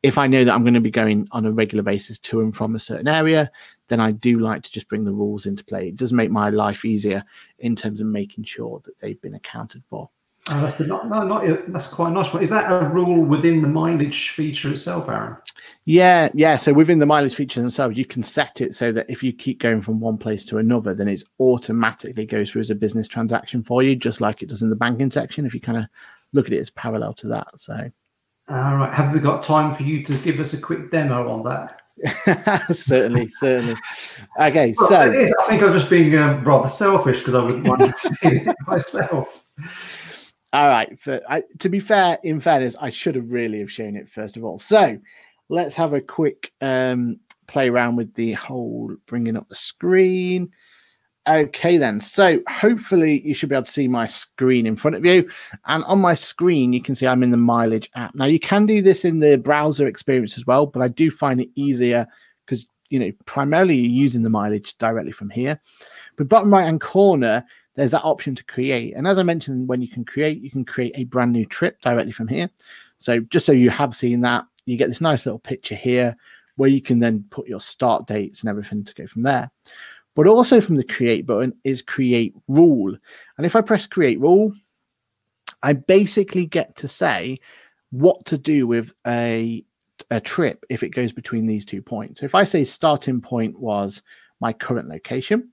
S1: if I know that I'm going to be going on a regular basis to and from a certain area, then I do like to just bring the rules into play. It does make my life easier in terms of making sure that they've been accounted for.
S2: Oh, that's not, no, not that's quite nice. But is that a rule within the mileage feature itself, Aaron?
S1: Yeah, yeah. So within the mileage feature themselves, you can set it so that if you keep going from one place to another, then it automatically goes through as a business transaction for you, just like it does in the banking section. If you kind of look at it as parallel to that, so.
S2: All right. Have we got time for you to give us a quick demo on that?
S1: certainly, certainly. Okay,
S2: well,
S1: so
S2: I think I'm just being um, rather selfish because I wouldn't want to see it myself.
S1: All right. For, I, to be fair, in fairness, I should have really have shown it first of all. So let's have a quick um, play around with the whole bringing up the screen. Okay, then. So hopefully you should be able to see my screen in front of you. And on my screen, you can see I'm in the mileage app. Now, you can do this in the browser experience as well, but I do find it easier because, you know, primarily you're using the mileage directly from here. But bottom right hand corner, there's that option to create. And as I mentioned, when you can create, you can create a brand new trip directly from here. So just so you have seen that, you get this nice little picture here where you can then put your start dates and everything to go from there but also from the create button is create rule. And if I press create rule, I basically get to say what to do with a, a trip if it goes between these two points. So if I say starting point was my current location,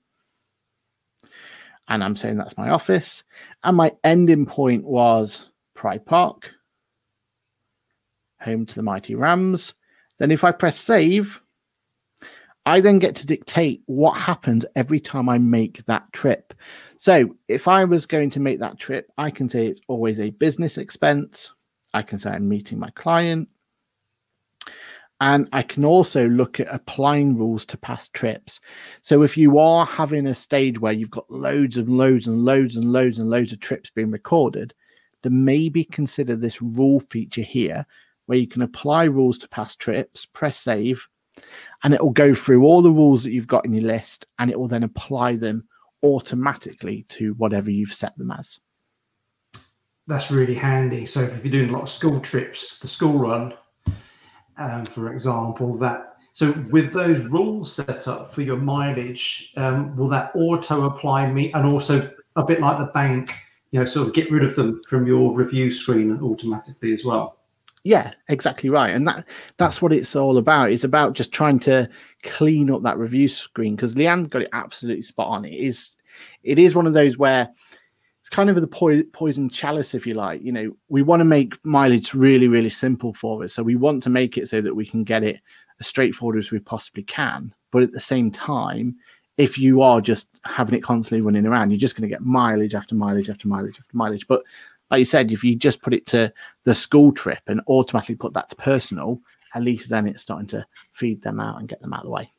S1: and I'm saying that's my office, and my ending point was Pride Park, home to the mighty Rams, then if I press save, I then get to dictate what happens every time I make that trip. So if I was going to make that trip, I can say it's always a business expense. I can say I'm meeting my client. And I can also look at applying rules to past trips. So if you are having a stage where you've got loads and loads and loads and loads and loads of trips being recorded, then maybe consider this rule feature here where you can apply rules to past trips, press save, and it will go through all the rules that you've got in your list and it will then apply them automatically to whatever you've set them as.
S2: That's really handy. So if you're doing a lot of school trips, the school run, um, for example, that so with those rules set up for your mileage, um, will that auto apply me and also a bit like the bank, you know, sort of get rid of them from your review screen automatically as well?
S1: Yeah, exactly right. And that that's what it's all about. It's about just trying to clean up that review screen because Leanne got it absolutely spot on. It is it is one of those where it's kind of the po- poison chalice, if you like. You know, we want to make mileage really, really simple for us. So we want to make it so that we can get it as straightforward as we possibly can. But at the same time, if you are just having it constantly running around, you're just going to get mileage after mileage after mileage after mileage. But like you said, if you just put it to the school trip and automatically put that to personal, at least then it's starting to feed them out and get them out of the way.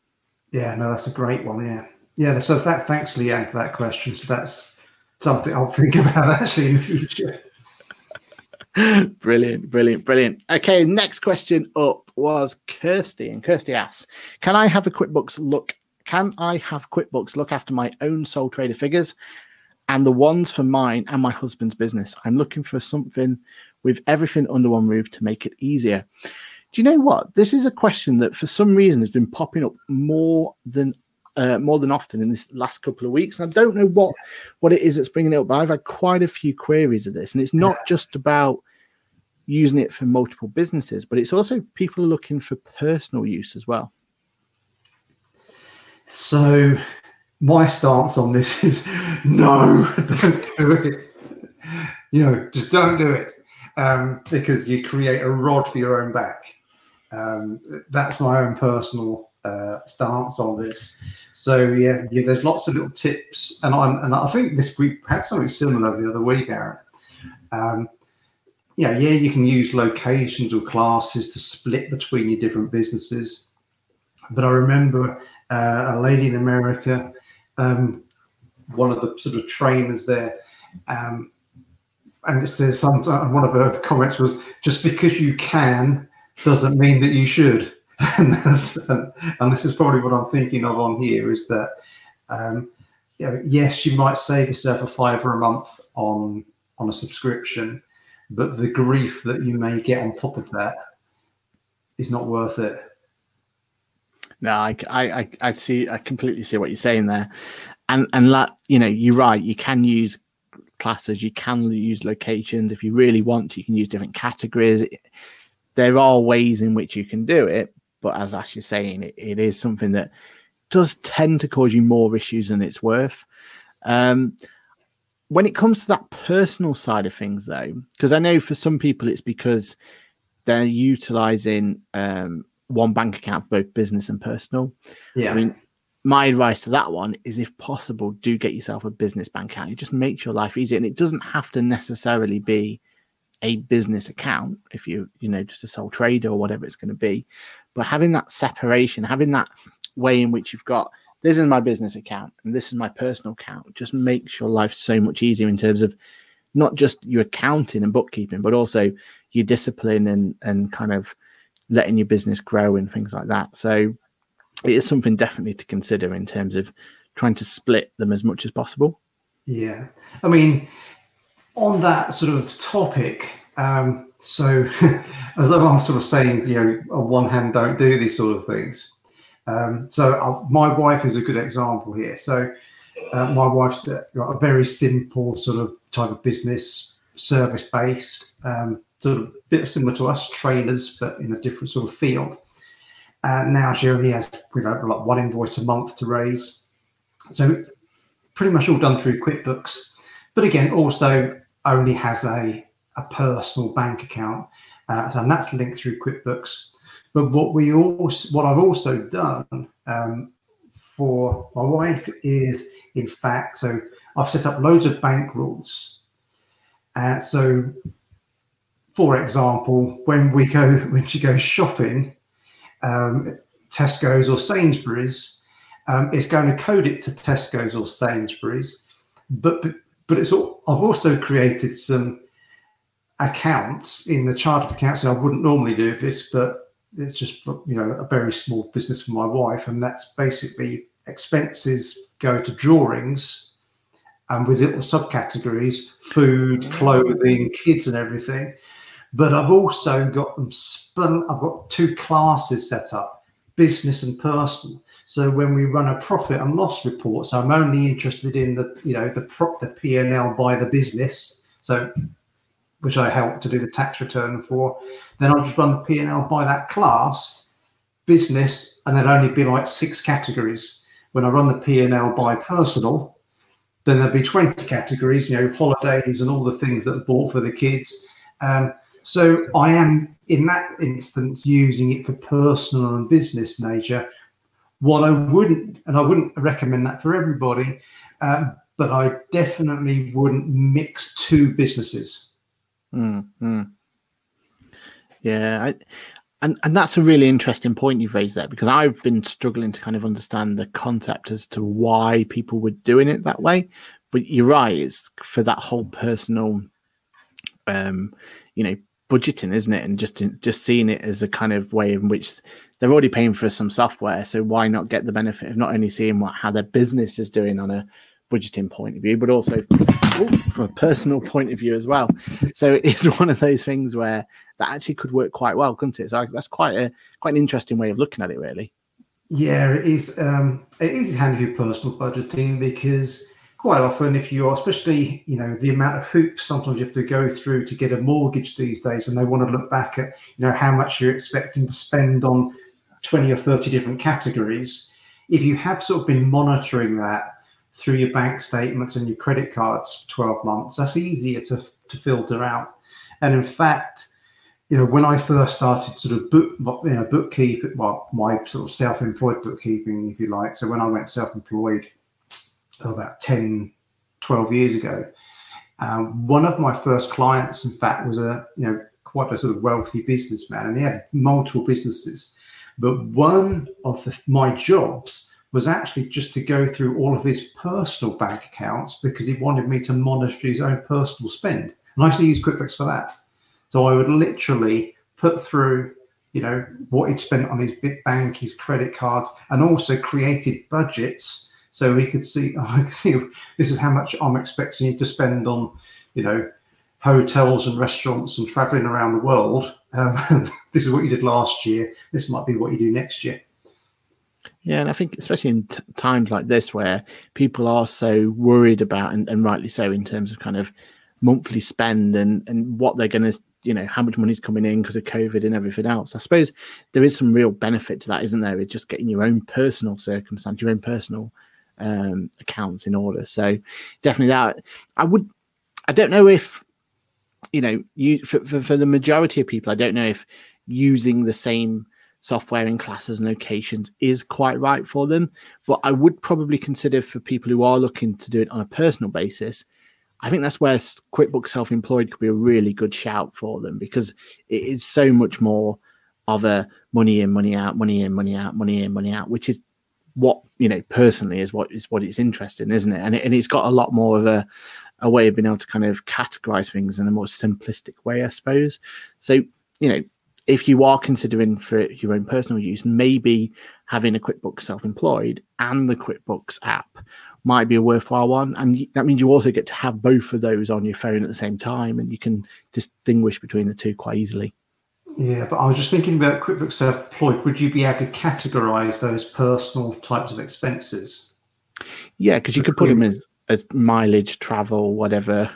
S2: Yeah, no, that's a great one. Yeah, yeah. So that thanks, Leanne, for that question. So that's something I'll think about actually in the future.
S1: brilliant, brilliant, brilliant. Okay, next question up was Kirsty, and Kirsty asks, "Can I have a QuickBooks look? Can I have QuickBooks look after my own sole trader figures and the ones for mine and my husband's business? I'm looking for something with everything under one roof to make it easier." Do you know what? This is a question that, for some reason, has been popping up more than uh, more than often in this last couple of weeks. And I don't know what what it is that's bringing it up, but I've had quite a few queries of this, and it's not just about using it for multiple businesses, but it's also people looking for personal use as well.
S2: So, my stance on this is no, don't do it. You know, just don't do it um, because you create a rod for your own back. Um, that's my own personal uh, stance on this. So yeah, yeah, there's lots of little tips, and I and I think this we had something similar the other week, Aaron. Um, yeah, yeah, you can use locations or classes to split between your different businesses. But I remember uh, a lady in America, um, one of the sort of trainers there, um, and it says some, one of her comments was just because you can doesn't mean that you should. and, and, this is probably what I'm thinking of on here is that, um, you know, yes, you might save yourself a fiver a month on on a subscription, but the grief that you may get on top of that is not worth it.
S1: No, I, I, I see. I completely see what you're saying there, and and you know, you're right. You can use classes, you can use locations if you really want. You can use different categories there are ways in which you can do it, but as Ash is saying, it, it is something that does tend to cause you more issues than it's worth. Um, when it comes to that personal side of things, though, because I know for some people it's because they're utilizing um, one bank account, both business and personal.
S2: Yeah.
S1: I mean, my advice to that one is if possible, do get yourself a business bank account. It just makes your life easier. And it doesn't have to necessarily be a business account if you you know just a sole trader or whatever it's going to be but having that separation having that way in which you've got this is my business account and this is my personal account just makes your life so much easier in terms of not just your accounting and bookkeeping but also your discipline and and kind of letting your business grow and things like that so it is something definitely to consider in terms of trying to split them as much as possible
S2: yeah i mean on that sort of topic, um, so as I'm sort of saying, you know, on one hand, don't do these sort of things. Um, so uh, my wife is a good example here. So uh, my wife's a, a, very simple sort of type of business, service based, um, sort of bit similar to us trainers, but in a different sort of field. And now she only has you know like one invoice a month to raise. So pretty much all done through QuickBooks. But again, also only has a, a personal bank account, uh, and that's linked through QuickBooks. But what we also, what I've also done um, for my wife is, in fact, so I've set up loads of bank rules. Uh, so, for example, when we go when she goes shopping, um, Tesco's or Sainsbury's, um, it's going to code it to Tesco's or Sainsbury's, but but but it's all, I've also created some accounts in the chart of accounts. And I wouldn't normally do this, but it's just you know a very small business for my wife, and that's basically expenses go to drawings, and with little subcategories: food, mm. clothing, kids, and everything. But I've also got them spun. I've got two classes set up: business and personal. So when we run a profit and loss report, so I'm only interested in the you know the prop the P and L by the business. So which I help to do the tax return for. Then I'll just run the P and L by that class, business, and there'd only be like six categories. When I run the P and L by personal, then there'd be 20 categories, you know, holidays and all the things that are bought for the kids. Um, so I am in that instance using it for personal and business nature what I wouldn't, and I wouldn't recommend that for everybody, um, but I definitely wouldn't mix two businesses.
S1: Mm-hmm. Yeah, I, and and that's a really interesting point you've raised there because I've been struggling to kind of understand the concept as to why people were doing it that way. But you're right; it's for that whole personal, um, you know, budgeting, isn't it? And just just seeing it as a kind of way in which they're already paying for some software, so why not get the benefit of not only seeing what how their business is doing on a budgeting point of view, but also from a personal point of view as well. So it is one of those things where that actually could work quite well, couldn't it? So that's quite a quite an interesting way of looking at it, really.
S2: Yeah, it is. Um, it is handy for personal budgeting because quite often, if you're, especially, you know, the amount of hoops sometimes you have to go through to get a mortgage these days, and they want to look back at, you know, how much you're expecting to spend on 20 or 30 different categories. If you have sort of been monitoring that through your bank statements and your credit cards for 12 months, that's easier to, to filter out. And in fact, you know, when I first started sort of book, you know, bookkeeping, well, my sort of self-employed bookkeeping, if you like. So when I went self-employed about 10, 12 years ago, um, one of my first clients, in fact, was a, you know, quite a sort of wealthy businessman and he had multiple businesses. But one of the, my jobs was actually just to go through all of his personal bank accounts because he wanted me to monitor his own personal spend. And I used to use QuickBooks for that. So I would literally put through, you know, what he'd spent on his bank, his credit cards, and also created budgets so he could see, oh, I could see this is how much I'm expecting you to spend on, you know, hotels and restaurants and traveling around the world. Um, this is what you did last year. This might be what you do next year.
S1: Yeah, and I think especially in t- times like this where people are so worried about, and, and rightly so, in terms of kind of monthly spend and and what they're going to you know how much money's coming in because of covid and everything else i suppose there is some real benefit to that isn't there it's just getting your own personal circumstance your own personal um, accounts in order. So definitely that. I would i don't know if you know you for, for, for the majority of people i don't know if using the same software in classes and locations is quite right for them but i would probably consider for people who are looking to do it on a personal basis I think that's where QuickBooks Self Employed could be a really good shout for them because it is so much more of a money in, money out, money in, money out, money in, money out, which is what you know personally is what is what it's interested in, isn't it? And, it, and it's got a lot more of a a way of being able to kind of categorize things in a more simplistic way, I suppose. So you know, if you are considering for your own personal use, maybe having a QuickBooks Self Employed and the QuickBooks app might be a worthwhile one. And that means you also get to have both of those on your phone at the same time, and you can distinguish between the two quite easily.
S2: Yeah, but I was just thinking about QuickBooks Self-Employed. Would you be able to categorize those personal types of expenses?
S1: Yeah, because you could put them as, as mileage, travel, whatever,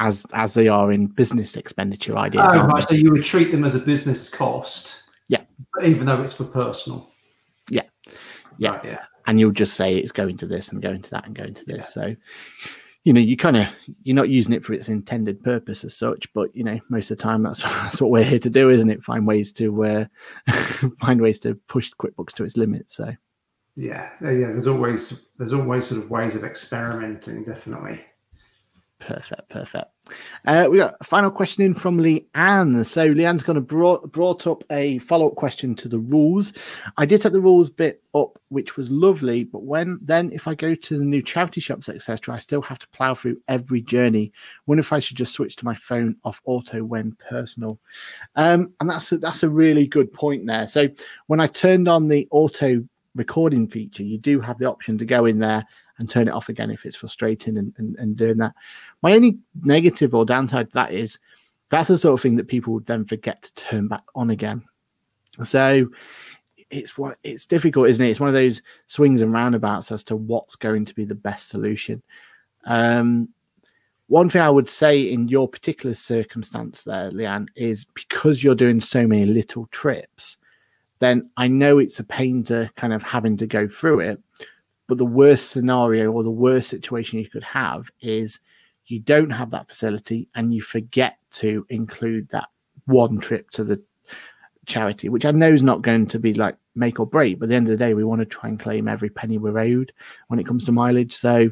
S1: as as they are in business expenditure ideas.
S2: Oh, right. So you would treat them as a business cost.
S1: Yeah.
S2: Even though it's for personal.
S1: Yeah. Yeah. Right, yeah and you'll just say it's going to this and going to that and going to this. Yeah. So, you know, you kind of you're not using it for its intended purpose as such, but you know, most of the time that's that's what we're here to do, isn't it? Find ways to uh, find ways to push QuickBooks to its limits. So,
S2: yeah, yeah. There's always there's always sort of ways of experimenting, definitely.
S1: Perfect, perfect. Uh, we got a final question in from Leanne. So Leanne's going to brought brought up a follow up question to the rules. I did set the rules bit up, which was lovely, but when then if I go to the new charity shops, etc., I still have to plow through every journey. Wonder if I should just switch to my phone off auto when personal. Um, and that's a, that's a really good point there. So when I turned on the auto recording feature, you do have the option to go in there and turn it off again if it's frustrating and, and, and doing that. My only negative or downside to that is that's the sort of thing that people would then forget to turn back on again. So it's what it's difficult, isn't it? It's one of those swings and roundabouts as to what's going to be the best solution. Um, one thing I would say in your particular circumstance there, Leanne, is because you're doing so many little trips, then I know it's a pain to kind of having to go through it. But the worst scenario or the worst situation you could have is you don't have that facility and you forget to include that one trip to the charity, which I know is not going to be like make or break. But at the end of the day, we want to try and claim every penny we're owed when it comes to mileage. So,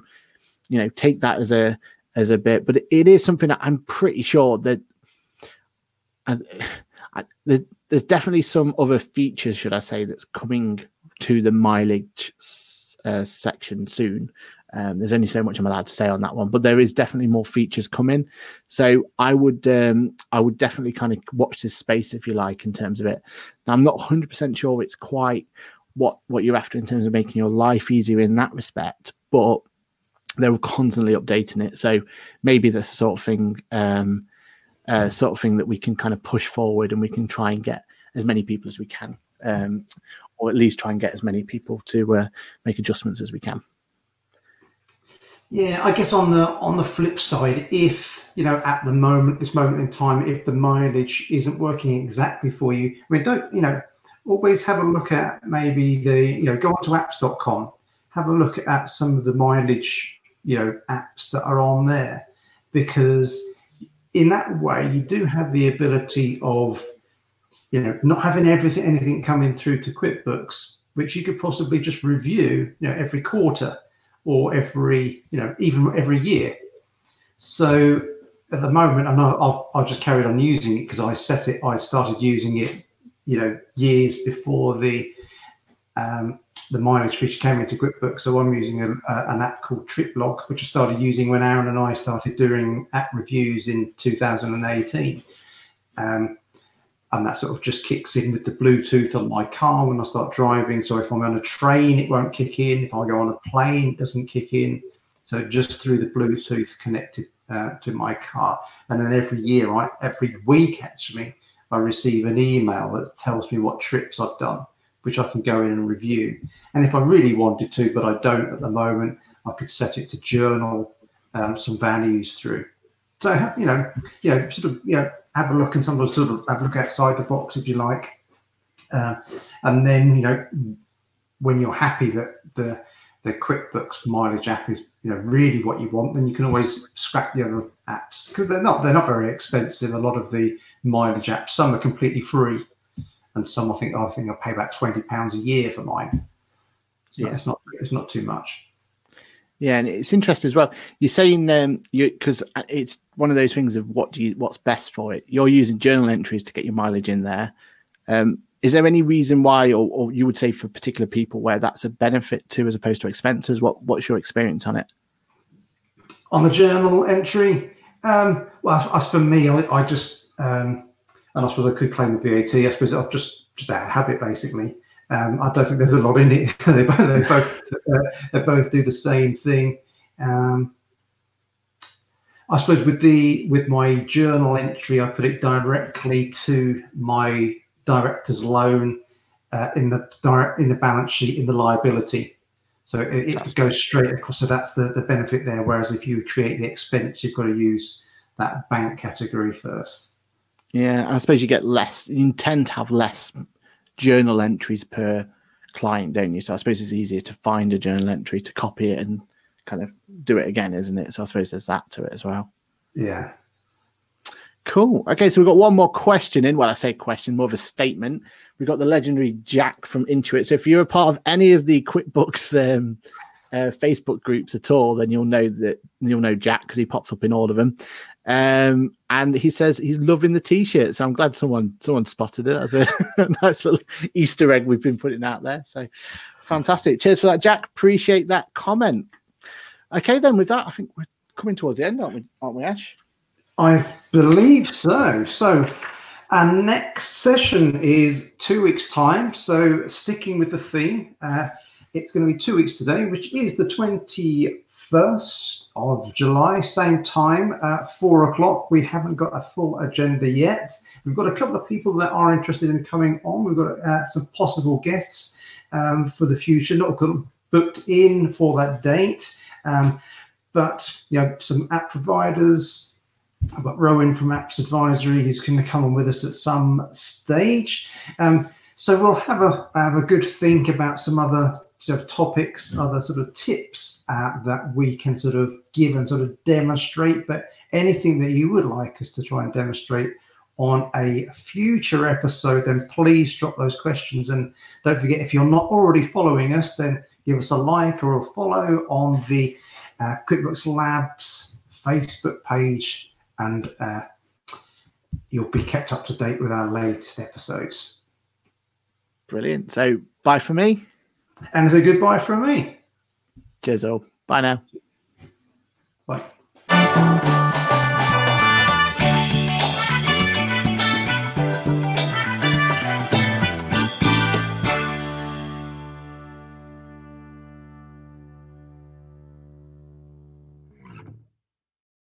S1: you know, take that as a as a bit. But it is something that I'm pretty sure that. Uh, I, I, there's definitely some other features, should I say, that's coming to the mileage uh, section soon. Um, there's only so much I'm allowed to say on that one, but there is definitely more features coming. So I would um, I would definitely kind of watch this space if you like in terms of it. Now, I'm not 100 percent sure it's quite what what you're after in terms of making your life easier in that respect, but they're constantly updating it. So maybe that's the sort of thing um, uh, sort of thing that we can kind of push forward and we can try and get as many people as we can, um, or at least try and get as many people to uh, make adjustments as we can.
S2: Yeah, I guess on the on the flip side, if you know at the moment, this moment in time, if the mileage isn't working exactly for you, I mean, don't you know, always have a look at maybe the you know go onto apps.com, have a look at some of the mileage you know apps that are on there, because in that way you do have the ability of you know not having everything anything coming through to QuickBooks, which you could possibly just review you know every quarter or every you know even every year. So at the moment, I know I've, I've just carried on using it because I set it. I started using it, you know, years before the um, the mileage feature came into QuickBooks. So I'm using a, a, an app called TripLog, which I started using when Aaron and I started doing app reviews in 2018. Um, and that sort of just kicks in with the Bluetooth on my car when I start driving. So if I'm on a train, it won't kick in. If I go on a plane, it doesn't kick in. So just through the Bluetooth connected uh, to my car. And then every year, right, every week actually, I receive an email that tells me what trips I've done, which I can go in and review. And if I really wanted to, but I don't at the moment, I could set it to journal um, some values through. So you know, you know, sort of, you know, have a look and sometimes sort of have a look outside the box if you like, uh, and then you know, when you're happy that the the QuickBooks mileage app is you know really what you want, then you can always scrap the other apps because they're not they're not very expensive. A lot of the mileage apps, some are completely free, and some I think oh, I think I pay about twenty pounds a year for mine. So yeah, it's not it's not too much.
S1: Yeah, and it's interesting as well. You're saying um, you because it's one of those things of what do you what's best for it. You're using journal entries to get your mileage in there. Um, is there any reason why, or, or you would say for particular people where that's a benefit to as opposed to expenses? What what's your experience on it?
S2: On the journal entry, um, well, as for me, I, I just um, and I suppose I could claim the VAT. I suppose I've just just of habit basically. Um, I don't think there's a lot in it. they, both, they both uh, they both do the same thing. Um, I suppose with the with my journal entry, I put it directly to my director's loan uh, in the direct in the balance sheet in the liability. So it, it goes straight across. So that's the, the benefit there. Whereas if you create the expense, you've got to use that bank category first.
S1: Yeah, I suppose you get less. You tend to have less journal entries per client, don't you? So I suppose it's easier to find a journal entry to copy it and kind of do it again, isn't it? So I suppose there's that to it as well.
S2: Yeah.
S1: Cool. Okay, so we've got one more question in. Well, I say question, more of a statement. We've got the legendary Jack from Intuit. So if you're a part of any of the QuickBooks um, uh, Facebook groups at all, then you'll know that you'll know Jack because he pops up in all of them. Um, and he says he's loving the t-shirt. So I'm glad someone someone spotted it as a nice little Easter egg we've been putting out there. So fantastic. Cheers for that, Jack. Appreciate that comment. Okay, then with that, I think we're coming towards the end, aren't we, aren't we, Ash?
S2: I believe so. So our next session is two weeks' time. So sticking with the theme, uh, it's going to be two weeks today, which is the 21st of July, same time at four o'clock. We haven't got a full agenda yet. We've got a couple of people that are interested in coming on. We've got uh, some possible guests um, for the future, not booked in for that date. Um, but you know, some app providers. I've got Rowan from Apps Advisory who's going to come on with us at some stage. Um, so we'll have a have a good think about some other sort of topics, other sort of tips uh, that we can sort of give and sort of demonstrate. But anything that you would like us to try and demonstrate on a future episode, then please drop those questions. And don't forget, if you're not already following us, then give us a like or a follow on the uh, QuickBooks Labs Facebook page, and uh, you'll be kept up to date with our latest episodes.
S1: Brilliant. So, bye for me.
S2: And it's a goodbye from me.
S1: Cheers, all. Bye now.
S2: Bye.